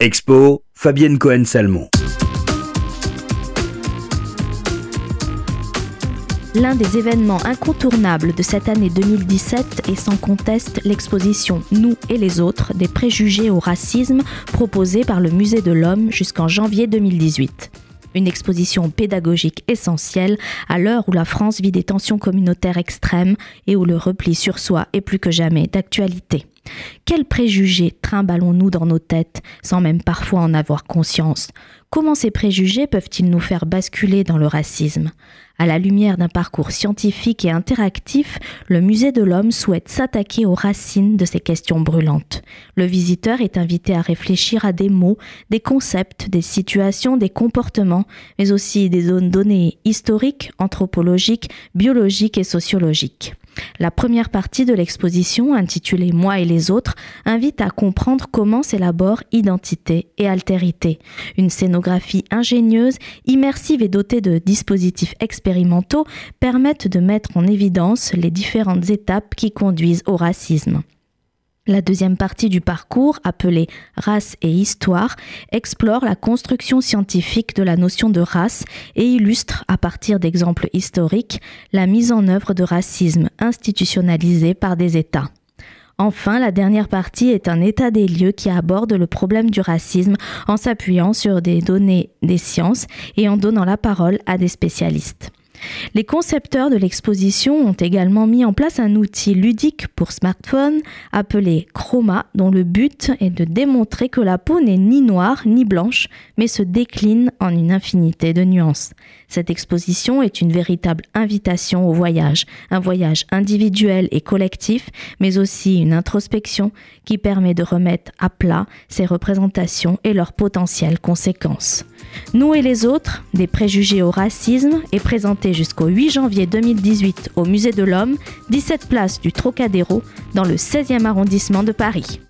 Expo, Fabienne Cohen-Salmon. L'un des événements incontournables de cette année 2017 est sans conteste l'exposition Nous et les autres des préjugés au racisme proposée par le Musée de l'Homme jusqu'en janvier 2018. Une exposition pédagogique essentielle à l'heure où la France vit des tensions communautaires extrêmes et où le repli sur soi est plus que jamais d'actualité. Quels préjugés trimballons-nous dans nos têtes sans même parfois en avoir conscience? Comment ces préjugés peuvent-ils nous faire basculer dans le racisme? À la lumière d'un parcours scientifique et interactif, le Musée de l'Homme souhaite s'attaquer aux racines de ces questions brûlantes. Le visiteur est invité à réfléchir à des mots, des concepts, des situations, des comportements, mais aussi des zones données historiques, anthropologiques, biologiques et sociologiques. La première partie de l'exposition, intitulée Moi et les autres, invite à comprendre comment s'élabore identité et altérité. Une scénographie ingénieuse, immersive et dotée de dispositifs expérimentaux permettent de mettre en évidence les différentes étapes qui conduisent au racisme. La deuxième partie du parcours, appelée Race et Histoire, explore la construction scientifique de la notion de race et illustre, à partir d'exemples historiques, la mise en œuvre de racisme institutionnalisé par des États. Enfin, la dernière partie est un état des lieux qui aborde le problème du racisme en s'appuyant sur des données des sciences et en donnant la parole à des spécialistes. Les concepteurs de l'exposition ont également mis en place un outil ludique pour smartphone appelé Chroma, dont le but est de démontrer que la peau n'est ni noire ni blanche, mais se décline en une infinité de nuances. Cette exposition est une véritable invitation au voyage, un voyage individuel et collectif, mais aussi une introspection qui permet de remettre à plat ces représentations et leurs potentielles conséquences. Nous et les autres, des préjugés au racisme, est présenté jusqu'au 8 janvier 2018 au Musée de l'Homme, 17 places du Trocadéro, dans le 16e arrondissement de Paris.